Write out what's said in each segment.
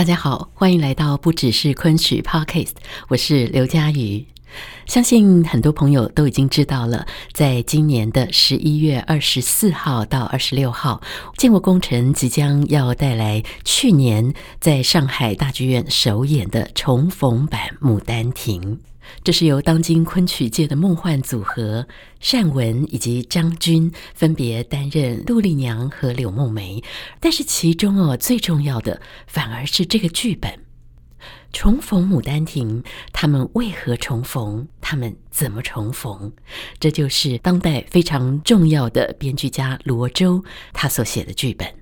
大家好，欢迎来到不只是昆曲 Podcast，我是刘佳瑜。相信很多朋友都已经知道了，在今年的十一月二十四号到二十六号，建国工程即将要带来去年在上海大剧院首演的重逢版《牡丹亭》。这是由当今昆曲界的梦幻组合单文以及张军分别担任杜丽娘和柳梦梅，但是其中哦最重要的反而是这个剧本。重逢《牡丹亭》，他们为何重逢？他们怎么重逢？这就是当代非常重要的编剧家罗周他所写的剧本。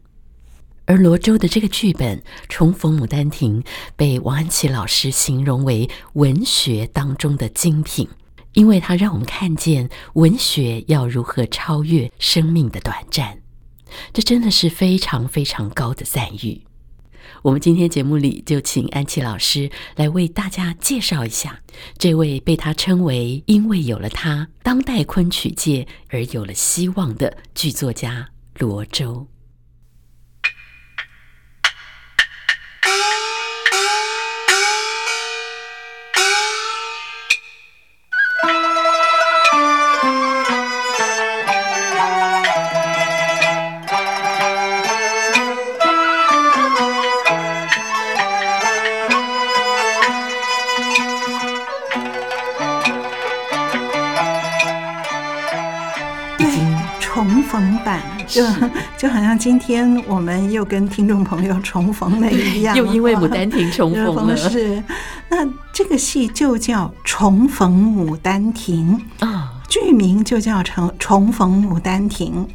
而罗周的这个剧本《重逢牡丹亭》被王安琪老师形容为文学当中的精品，因为它让我们看见文学要如何超越生命的短暂。这真的是非常非常高的赞誉。我们今天节目里就请安琪老师来为大家介绍一下这位被他称为因为有了他，当代昆曲界而有了希望的剧作家罗周。就 就好像今天我们又跟听众朋友重逢了一样，又因为《牡丹亭》重逢了。是，那这个戏就叫《重逢牡丹亭》啊，剧名就叫《重重逢牡丹亭》。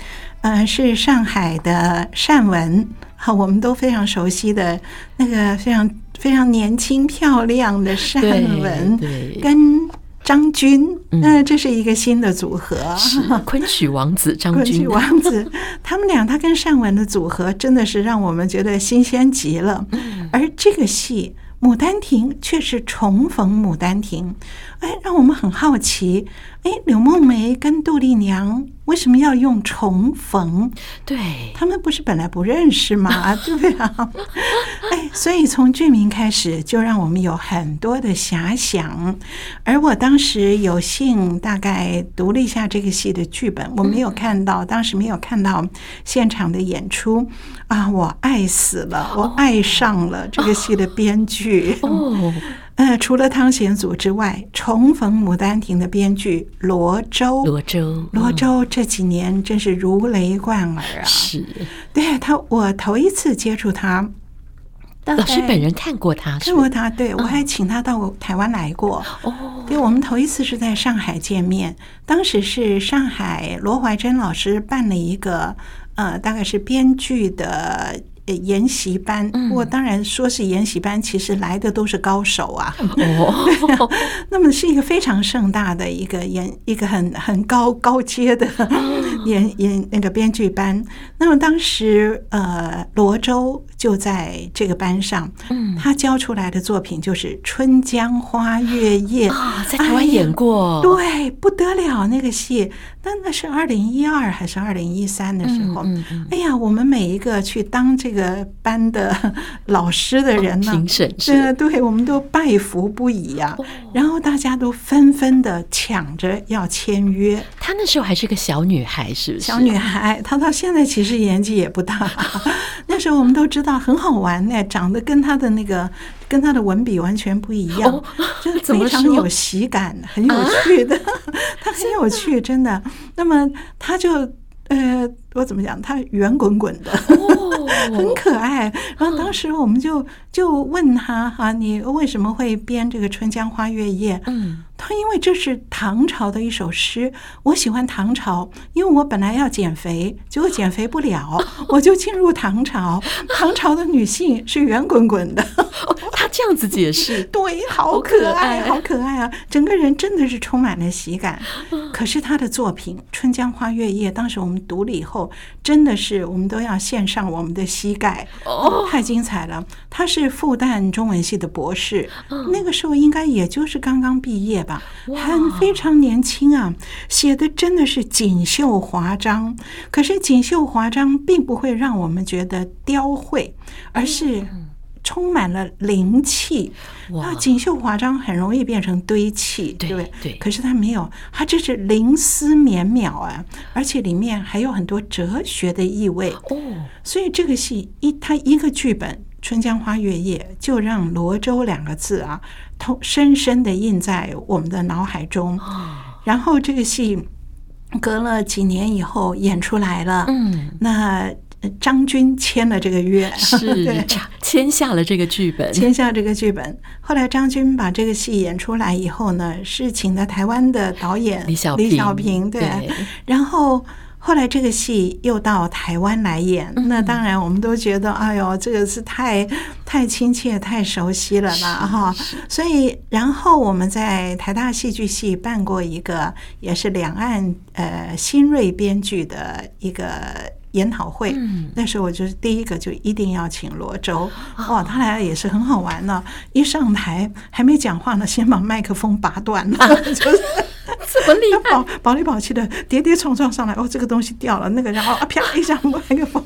呃，是上海的善文，好，我们都非常熟悉的那个非常非常年轻漂亮的善文，跟。张军，嗯。这是一个新的组合，昆曲王子张军。昆曲王子，他们俩他跟单文的组合真的是让我们觉得新鲜极了。而这个戏《牡丹亭》却是重逢《牡丹亭》，哎，让我们很好奇，哎，柳梦梅跟杜丽娘。为什么要用重逢？对，他们不是本来不认识吗？对啊？哎，所以从剧名开始就让我们有很多的遐想。而我当时有幸大概读了一下这个戏的剧本，我没有看到，当时没有看到现场的演出啊！我爱死了，我爱上了这个戏的编剧哦。呃，除了汤显祖之外，重逢《牡丹亭》的编剧罗周，罗周，罗周这几年真是如雷贯耳啊！是，对他，我头一次接触他，老师本人看过他，看过他，对，我还请他到台湾来过。哦，对，我们头一次是在上海见面，当时是上海罗怀珍老师办了一个，呃，大概是编剧的。呃，研习班，不过当然说是研习班，其实来的都是高手啊。哦，那么是一个非常盛大的一个研，一个很很高高阶的演演那个编剧班。那么当时呃，罗周就在这个班上，他教出来的作品就是《春江花月夜》啊，在台湾演过，对，不得了那个戏。那那是二零一二还是二零一三的时候？哎呀，我们每一个去当这个班的 老师的人呢，评审是，对，我们都拜服不已呀。然后大家都纷纷的抢着要签约。她那时候还是个小女孩，是不是？小女孩，她到现在其实年纪也不大。那时候我们都知道很好玩呢，长得跟她的那个。跟她的文笔完全不一样，哦、就是非常有喜感，很有趣的，她很有趣，真的。那么她就呃，我怎么讲？他圆滚滚的，很可爱。然后当时我们就就问他哈，你为什么会编这个《春江花月夜》？嗯。他因为这是唐朝的一首诗，我喜欢唐朝，因为我本来要减肥，结果减肥不了，我就进入唐朝。唐朝的女性是圆滚滚的，他这样子解释，对，好可爱，好可爱啊！整个人真的是充满了喜感。可是他的作品《春江花月夜》，当时我们读了以后，真的是我们都要献上我们的膝盖，哦，太精彩了。他是复旦中文系的博士，那个时候应该也就是刚刚毕业吧。很非常年轻啊，写的真的是锦绣华章。可是锦绣华章并不会让我们觉得雕绘，而是充满了灵气。那锦绣华章很容易变成堆砌，对不对？对。可是它没有，它这是灵思绵渺啊，而且里面还有很多哲学的意味。哦，所以这个戏一，它一个剧本。《春江花月夜》就让罗州两个字啊，通深深的印在我们的脑海中。然后这个戏隔了几年以后演出来了。嗯，那张军签了这个约，是签下了这个剧本，签下这个剧本。后来张军把这个戏演出来以后呢，是请的台湾的导演李小李小平，对，然后。后来这个戏又到台湾来演，那当然我们都觉得，哎呦，这个是太太亲切、太熟悉了啦。哈。所以，然后我们在台大戏剧系办过一个，也是两岸呃新锐编剧的一个研讨会。那时候我就是第一个就一定要请罗周，哇，他来了也是很好玩呢。一上台还没讲话呢，先把麦克风拔断了，就是。这么厉害，保保里保气的跌跌撞撞上来，哦，这个东西掉了，那个然后啊啪一下 麦克风，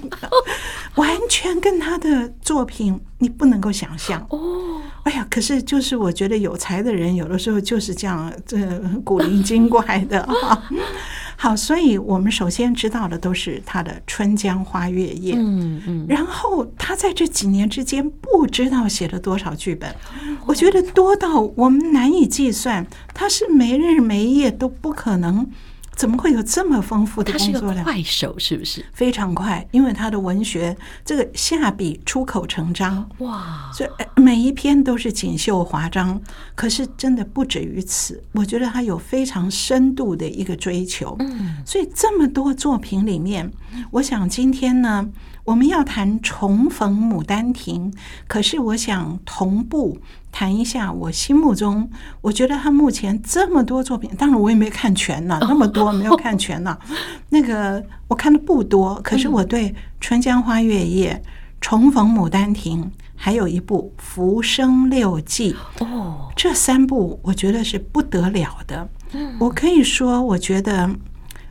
完全跟他的作品你不能够想象哦。哎呀，可是就是我觉得有才的人有的时候就是这样，这古灵精怪的啊。好，所以我们首先知道的都是他的《春江花月夜》，嗯嗯，然后他在这几年之间不知道写了多少剧本，我觉得多到我们难以计算，他是没日没夜都不可能。怎么会有这么丰富的工作量？快手是不是非常快？因为他的文学这个下笔出口成章哇，所以每一篇都是锦绣华章。可是真的不止于此，我觉得他有非常深度的一个追求。嗯，所以这么多作品里面，我想今天呢，我们要谈重逢牡丹亭，可是我想同步。谈一下我心目中，我觉得他目前这么多作品，当然我也没看全呢，那么多没有看全呢。那个我看的不多，可是我对《春江花月夜》、《重逢牡丹亭》，还有一部《浮生六记》哦，这三部我觉得是不得了的。我可以说，我觉得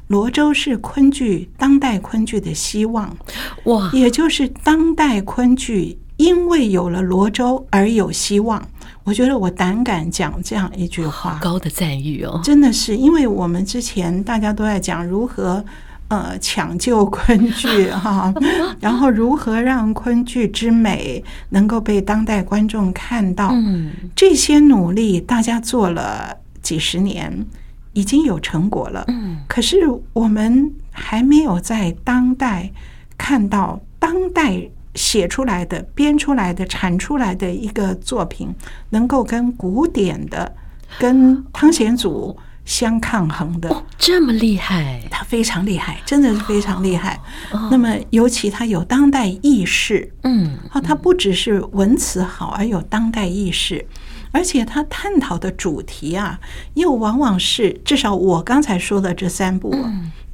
罗州是昆剧当代昆剧的希望。哇，也就是当代昆剧因为有了罗州而有希望。我觉得我胆敢讲这样一句话，高的赞誉哦，真的是，因为我们之前大家都在讲如何呃抢救昆剧 哈，然后如何让昆剧之美能够被当代观众看到，嗯，这些努力大家做了几十年，已经有成果了，嗯，可是我们还没有在当代看到当代。写出来的、编出来的、产出来的一个作品，能够跟古典的、跟汤显祖相抗衡的，这么厉害，他非常厉害，真的是非常厉害。那么，尤其他有当代意识，嗯，啊，他不只是文词好，而有当代意识，而且他探讨的主题啊，又往往是至少我刚才说的这三部，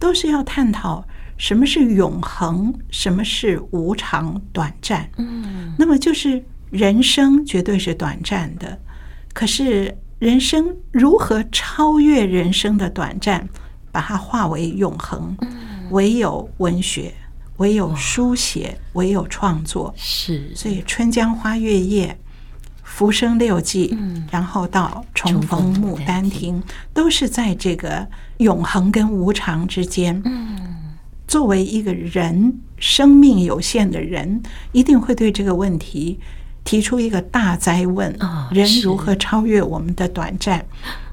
都是要探讨。什么是永恒？什么是无常、短暂？嗯，那么就是人生绝对是短暂的，可是人生如何超越人生的短暂，把它化为永恒？唯有文学，唯有书写，唯有创作。是，所以《春江花月夜》《浮生六记》，然后到《重逢牡丹亭》，都是在这个永恒跟无常之间。嗯。作为一个人，生命有限的人，一定会对这个问题提出一个大灾问：人如何超越我们的短暂？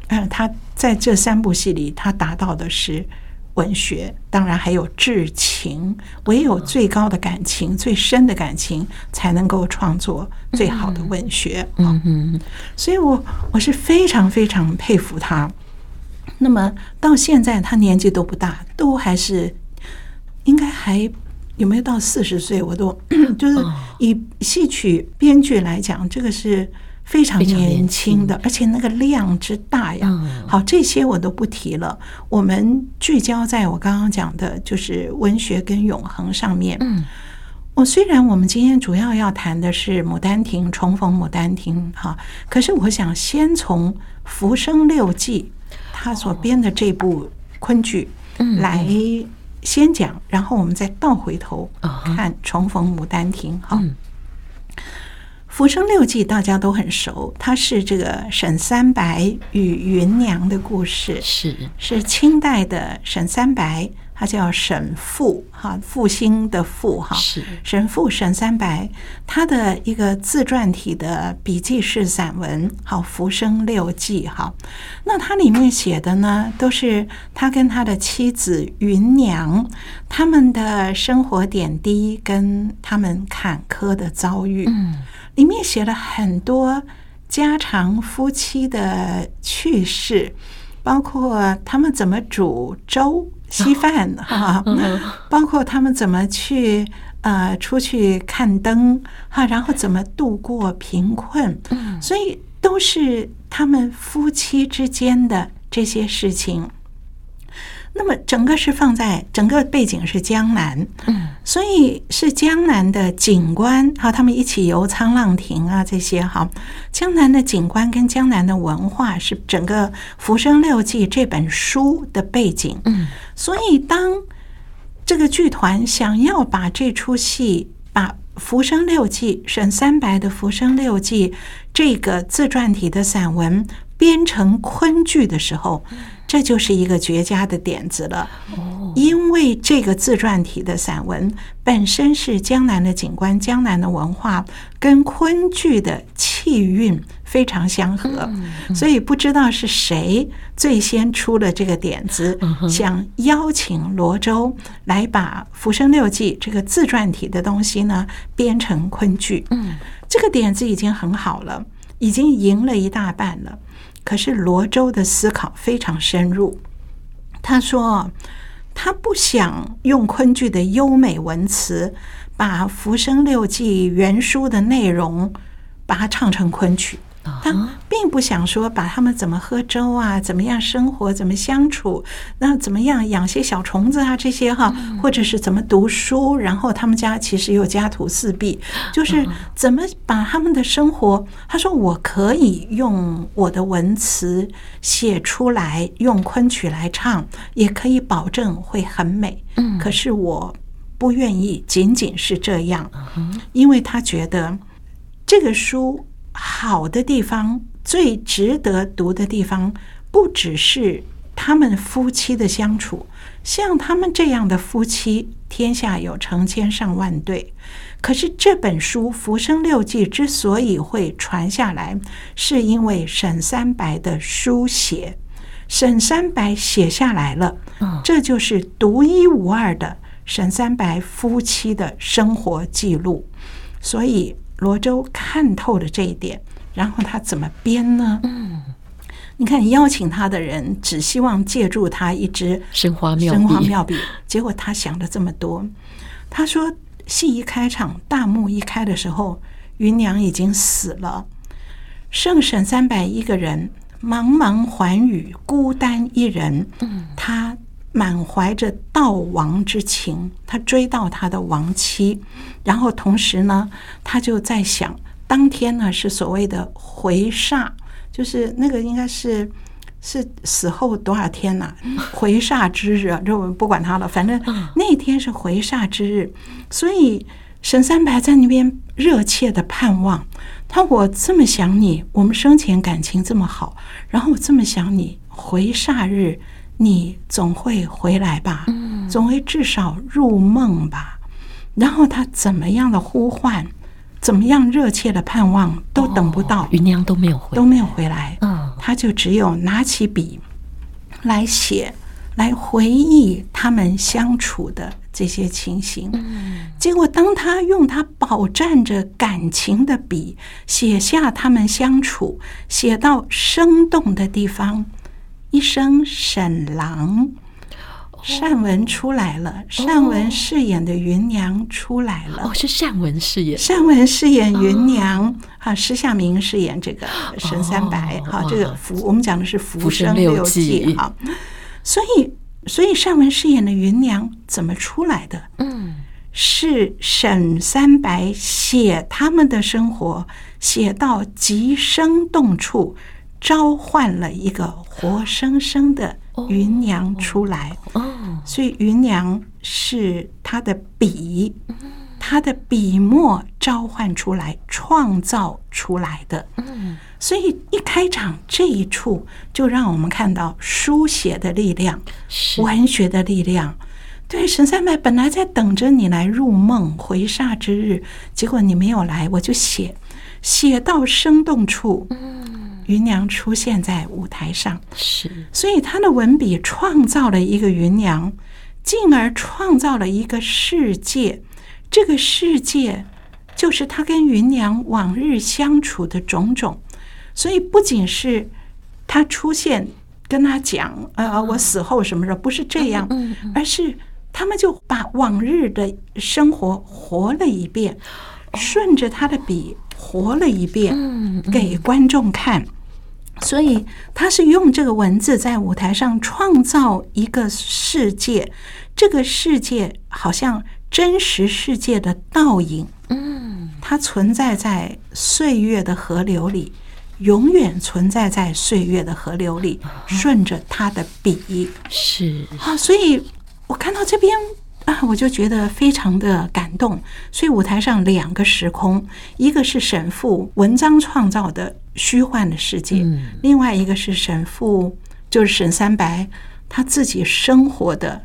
嗯，他在这三部戏里，他达到的是，文学，当然还有至情，唯有最高的感情、最深的感情，才能够创作最好的文学。嗯嗯，所以我我是非常非常佩服他。那么到现在，他年纪都不大，都还是应该还有没有到四十岁？我都 就是以戏曲编剧来讲，这个是。非常年轻的，而且那个量之大呀！好，这些我都不提了。我们聚焦在我刚刚讲的，就是文学跟永恒上面。嗯，我虽然我们今天主要要谈的是《牡丹亭》，重逢《牡丹亭》哈，可是我想先从《浮生六记》他所编的这部昆剧来先讲，然后我们再倒回头看《重逢牡丹亭》哈。《浮生六记》大家都很熟，它是这个沈三白与芸娘的故事，是。是清代的沈三白，他叫沈复哈，复兴的复哈，是。沈复沈三白，他的一个自传体的笔记式散文，好《浮生六记》哈，那它里面写的呢，都是他跟他的妻子芸娘他们的生活点滴跟他们坎坷的遭遇，嗯。里面写了很多家常夫妻的趣事，包括他们怎么煮粥、稀饭 哈，包括他们怎么去呃出去看灯哈，然后怎么度过贫困，所以都是他们夫妻之间的这些事情。那么整个是放在整个背景是江南，嗯，所以是江南的景观，好，他们一起游沧浪亭啊，这些哈，江南的景观跟江南的文化是整个《浮生六记》这本书的背景，嗯，所以当这个剧团想要把这出戏，把《浮生六记》沈三白的《浮生六记》这个自传体的散文编成昆剧的时候。这就是一个绝佳的点子了，因为这个自传体的散文本身是江南的景观、江南的文化，跟昆剧的气韵非常相合，所以不知道是谁最先出了这个点子，想邀请罗周来把《浮生六记》这个自传体的东西呢编成昆剧。这个点子已经很好了，已经赢了一大半了。可是罗周的思考非常深入，他说他不想用昆剧的优美文词把《浮生六记》原书的内容把它唱成昆曲。他并不想说把他们怎么喝粥啊，怎么样生活，怎么相处，那怎么样养些小虫子啊，这些哈，或者是怎么读书，然后他们家其实有家徒四壁，就是怎么把他们的生活，他说我可以用我的文词写出来，用昆曲来唱，也可以保证会很美。可是我不愿意仅仅是这样，因为他觉得这个书。好的地方，最值得读的地方，不只是他们夫妻的相处。像他们这样的夫妻，天下有成千上万对。可是这本书《浮生六记》之所以会传下来，是因为沈三白的书写。沈三白写下来了，这就是独一无二的沈三白夫妻的生活记录。所以。罗周看透了这一点，然后他怎么编呢？嗯，你看，邀请他的人只希望借助他一支生花妙生花妙笔，结果他想了这么多。他说，戏一开场，大幕一开的时候，芸娘已经死了，剩沈三百一个人，茫茫寰宇，孤单一人。嗯，他。满怀着悼亡之情，他追悼他的亡妻，然后同时呢，他就在想，当天呢是所谓的回煞，就是那个应该是是死后多少天呐、啊？回煞之日，这我们不管他了，反正那天是回煞之日，所以沈三白在那边热切的盼望，他我这么想你，我们生前感情这么好，然后我这么想你，回煞日。你总会回来吧，总会至少入梦吧。然后他怎么样的呼唤，怎么样热切的盼望，都等不到，芸娘都没有回，都没有回来。他就只有拿起笔来写来回忆他们相处的这些情形。结果，当他用他饱蘸着感情的笔写下他们相处，写到生动的地方，一声“沈郎”。善文出来了，善文饰演的芸娘出来了。哦，是善文饰演，善文饰演芸娘。哈，施夏明饰演这个沈三白。哈，这个浮，我们讲的是《浮生六记》哈。所以，所以善文饰演的芸娘怎么出来的？嗯，是沈三白写他们的生活，写到极生动处，召唤了一个活生生的。芸娘出来，所以芸娘是他的笔，他的笔墨召唤出来、创造出来的。所以一开场这一处就让我们看到书写的力量，文学的力量。对，沈三白本来在等着你来入梦回煞之日，结果你没有来，我就写，写到生动处。芸娘出现在舞台上，是，所以他的文笔创造了一个芸娘，进而创造了一个世界。这个世界就是他跟芸娘往日相处的种种。所以不仅是他出现跟他讲，呃，我死后什么时候，不是这样，而是他们就把往日的生活活了一遍，顺着他的笔活了一遍，给观众看。所以他是用这个文字在舞台上创造一个世界，这个世界好像真实世界的倒影，嗯，它存在在岁月的河流里，永远存在在岁月的河流里，顺着他的笔，是啊，所以我看到这边。啊，我就觉得非常的感动。所以舞台上两个时空，一个是沈父文章创造的虚幻的世界，另外一个是沈父，就是沈三白他自己生活的，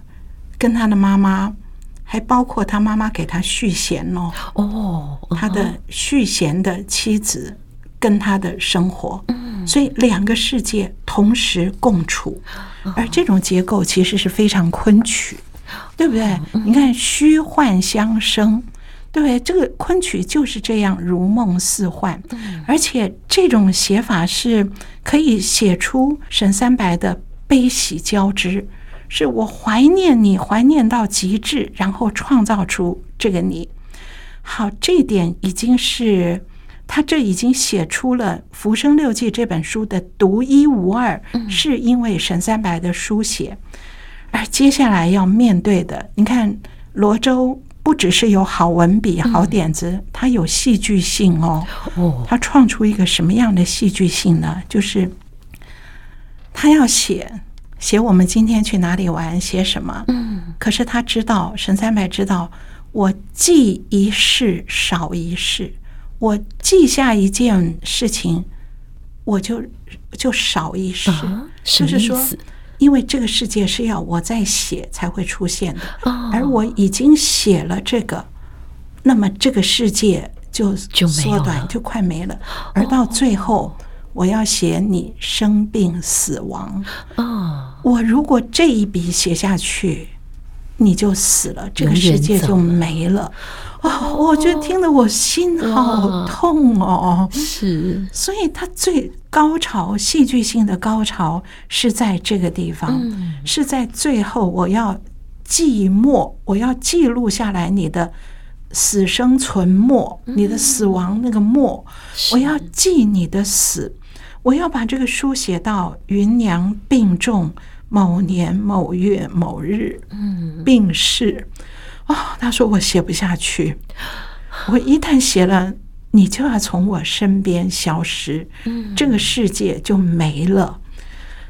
跟他的妈妈，还包括他妈妈给他续弦哦，哦，他的续弦的妻子跟他的生活，所以两个世界同时共处，而这种结构其实是非常昆曲。对不对？你看虚幻相生，对不对？这个昆曲就是这样如梦似幻，而且这种写法是可以写出沈三白的悲喜交织，是我怀念你，怀念到极致，然后创造出这个你。好，这一点已经是他这已经写出了《浮生六记》这本书的独一无二，是因为沈三白的书写。而接下来要面对的，你看罗周不只是有好文笔、好点子，他有戏剧性哦。他创出一个什么样的戏剧性呢？就是他要写写我们今天去哪里玩，写什么？可是他知道，沈三白知道，我记一事少一事，我记下一件事情，我就就少一事，就是说。因为这个世界是要我在写才会出现的，而我已经写了这个，那么这个世界就缩短，就快没了。而到最后，我要写你生病死亡。我如果这一笔写下去，你就死了，这个世界就没了。哦，我觉得听得我心好痛哦。是，所以他最高潮、戏剧性的高潮是在这个地方，是在最后。我要记默，我要记录下来你的死生存默，你的死亡那个默，我要记你的死，我要把这个书写到芸娘病重某年某月某日，嗯病逝。哦，他说我写不下去，我一旦写了，你就要从我身边消失，嗯这个世界就没了。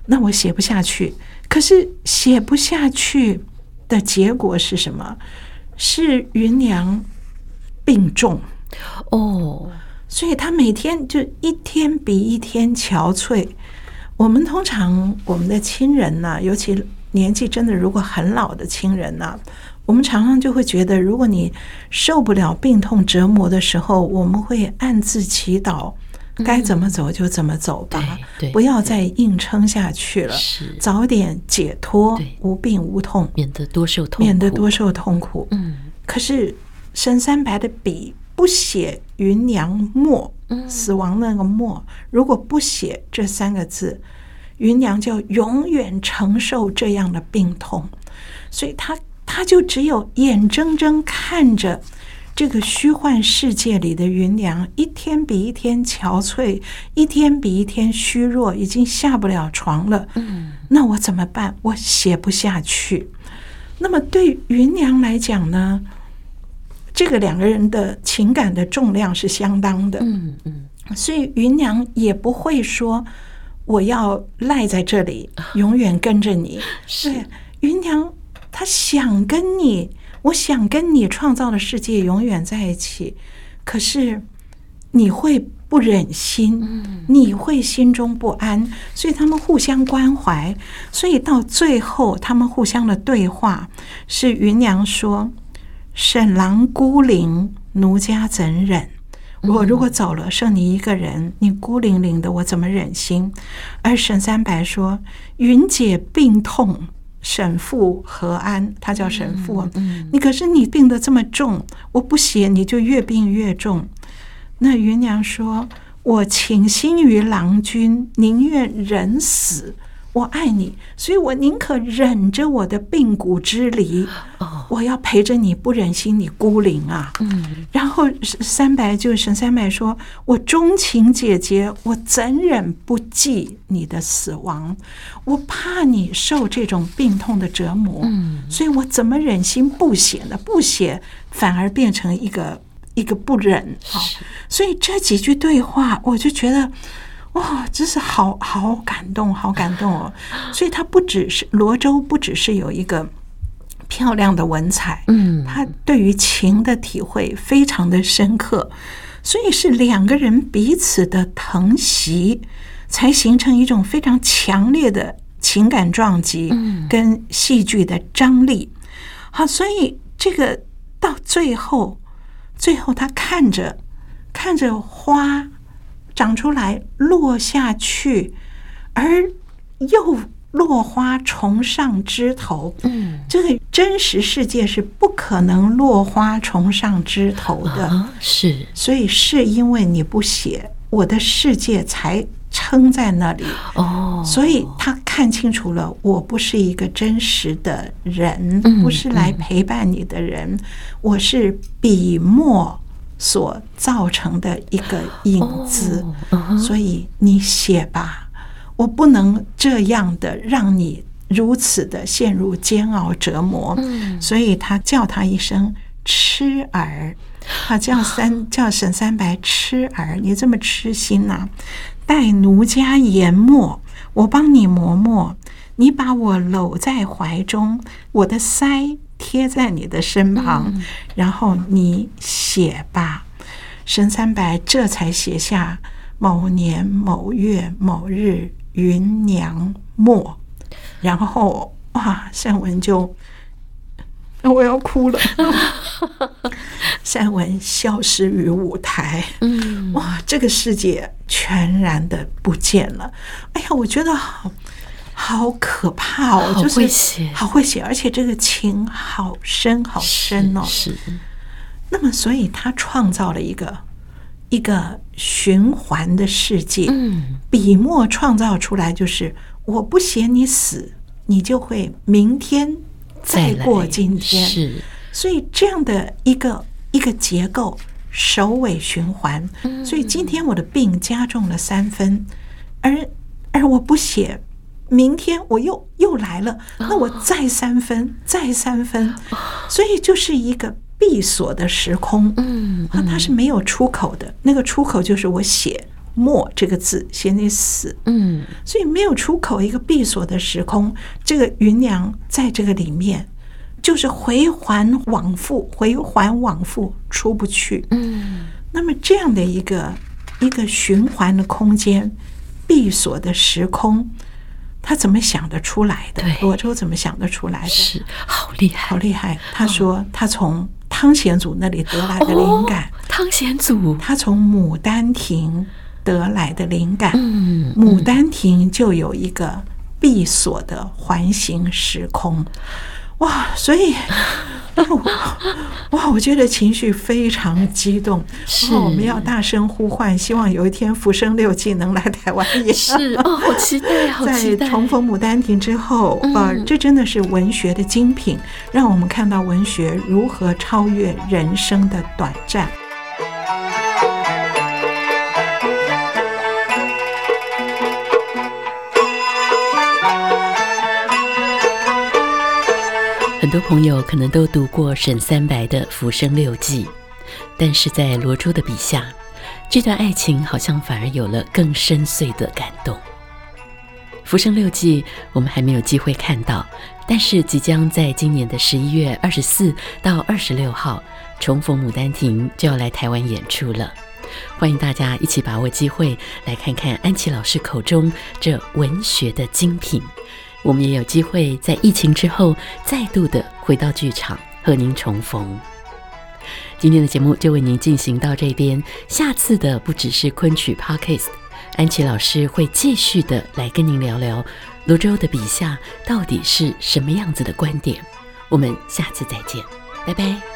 那我写不下去，可是写不下去的结果是什么？是芸娘病重哦，所以他每天就一天比一天憔悴。我们通常我们的亲人呢，尤其年纪真的如果很老的亲人呢。我们常常就会觉得，如果你受不了病痛折磨的时候，我们会暗自祈祷，该怎么走就怎么走吧，不要再硬撑下去了，早点解脱，无病无痛，免得多受痛苦，免得多受痛苦。嗯，可是沈三白的笔不写云娘没，死亡那个没，如果不写这三个字，芸娘就永远承受这样的病痛，所以她她就只有眼睁睁看着。这个虚幻世界里的芸娘，一天比一天憔悴，一天比一天虚弱，已经下不了床了。嗯，那我怎么办？我写不下去。那么对芸娘来讲呢？这个两个人的情感的重量是相当的。嗯嗯，所以芸娘也不会说我要赖在这里，永远跟着你。是芸娘，她想跟你。我想跟你创造的世界永远在一起，可是你会不忍心，你会心中不安，所以他们互相关怀，所以到最后，他们互相的对话是芸娘说：“沈郎孤零，奴家怎忍？我如果走了，剩你一个人，你孤零零的，我怎么忍心？”而沈三白说：“云姐病痛。”沈父何安？他叫沈复。你可是你病得这么重，我不写你就越病越重。那芸娘说：“我倾心于郎君，宁愿人死。”我爱你，所以我宁可忍着我的病骨之离，我要陪着你，不忍心你孤零啊。嗯，然后三白就沈三白说：“我钟情姐姐，我怎忍不记你的死亡？我怕你受这种病痛的折磨，嗯，所以我怎么忍心不写呢？不写反而变成一个一个不忍。好，所以这几句对话，我就觉得。”哇，真是好好感动，好感动哦！所以他不只是罗周，不只是有一个漂亮的文采，嗯，他对于情的体会非常的深刻，所以是两个人彼此的疼惜，才形成一种非常强烈的情感撞击，跟戏剧的张力。好，所以这个到最后，最后他看着看着花。长出来，落下去，而又落花重上枝头。嗯，这个真实世界是不可能落花重上枝头的。啊、是，所以是因为你不写，我的世界才撑在那里。哦，所以他看清楚了，我不是一个真实的人，不是来陪伴你的人，我是笔墨。所造成的一个影子，所以你写吧，我不能这样的让你如此的陷入煎熬折磨。所以他叫他一声痴儿，他叫三叫沈三白痴儿，你这么痴心呐？待奴家研墨，我帮你磨墨，你把我搂在怀中，我的腮。贴在你的身旁，然后你写吧。沈三白这才写下某年某月某日云娘末，然后哇，善文就我要哭了，善文消失于舞台。嗯，哇，这个世界全然的不见了。哎呀，我觉得好。好可怕哦！就是好会写，好会写，而且这个情好深好深哦。是。是那么，所以他创造了一个一个循环的世界。嗯。笔墨创造出来就是，我不写你死，你就会明天再过今天。是。所以这样的一个一个结构，首尾循环。所以今天我的病加重了三分，而而我不写。明天我又又来了，那我再三分，再三分，所以就是一个闭锁的时空。嗯，啊，它是没有出口的，那个出口就是我写“墨”这个字，写你死。嗯，所以没有出口，一个闭锁的时空。这个芸娘在这个里面，就是回环往复，回环往复，出不去。嗯，那么这样的一个一个循环的空间，闭锁的时空。他怎么想得出来的？罗周怎么想得出来的？是好厉害，好厉害！他说他从汤显祖那里得来的灵感。汤显祖，他从《牡丹亭》得来的灵感。嗯，《牡丹亭》就有一个闭锁的环形时空。哇，所以。哇，我觉得情绪非常激动，是我们要大声呼唤，希望有一天《浮生六记》能来台湾演。是哦，好期待，好期待！在重逢《牡丹亭》之后，呃，这真的是文学的精品，让我们看到文学如何超越人生的短暂。很多朋友可能都读过沈三白的《浮生六记》，但是在罗珠的笔下，这段爱情好像反而有了更深邃的感动。《浮生六记》我们还没有机会看到，但是即将在今年的十一月二十四到二十六号，重逢牡丹亭就要来台湾演出了。欢迎大家一起把握机会来看看安琪老师口中这文学的精品。我们也有机会在疫情之后再度的回到剧场和您重逢。今天的节目就为您进行到这边，下次的不只是昆曲 Podcast，安琪老师会继续的来跟您聊聊泸州的笔下到底是什么样子的观点。我们下次再见，拜拜。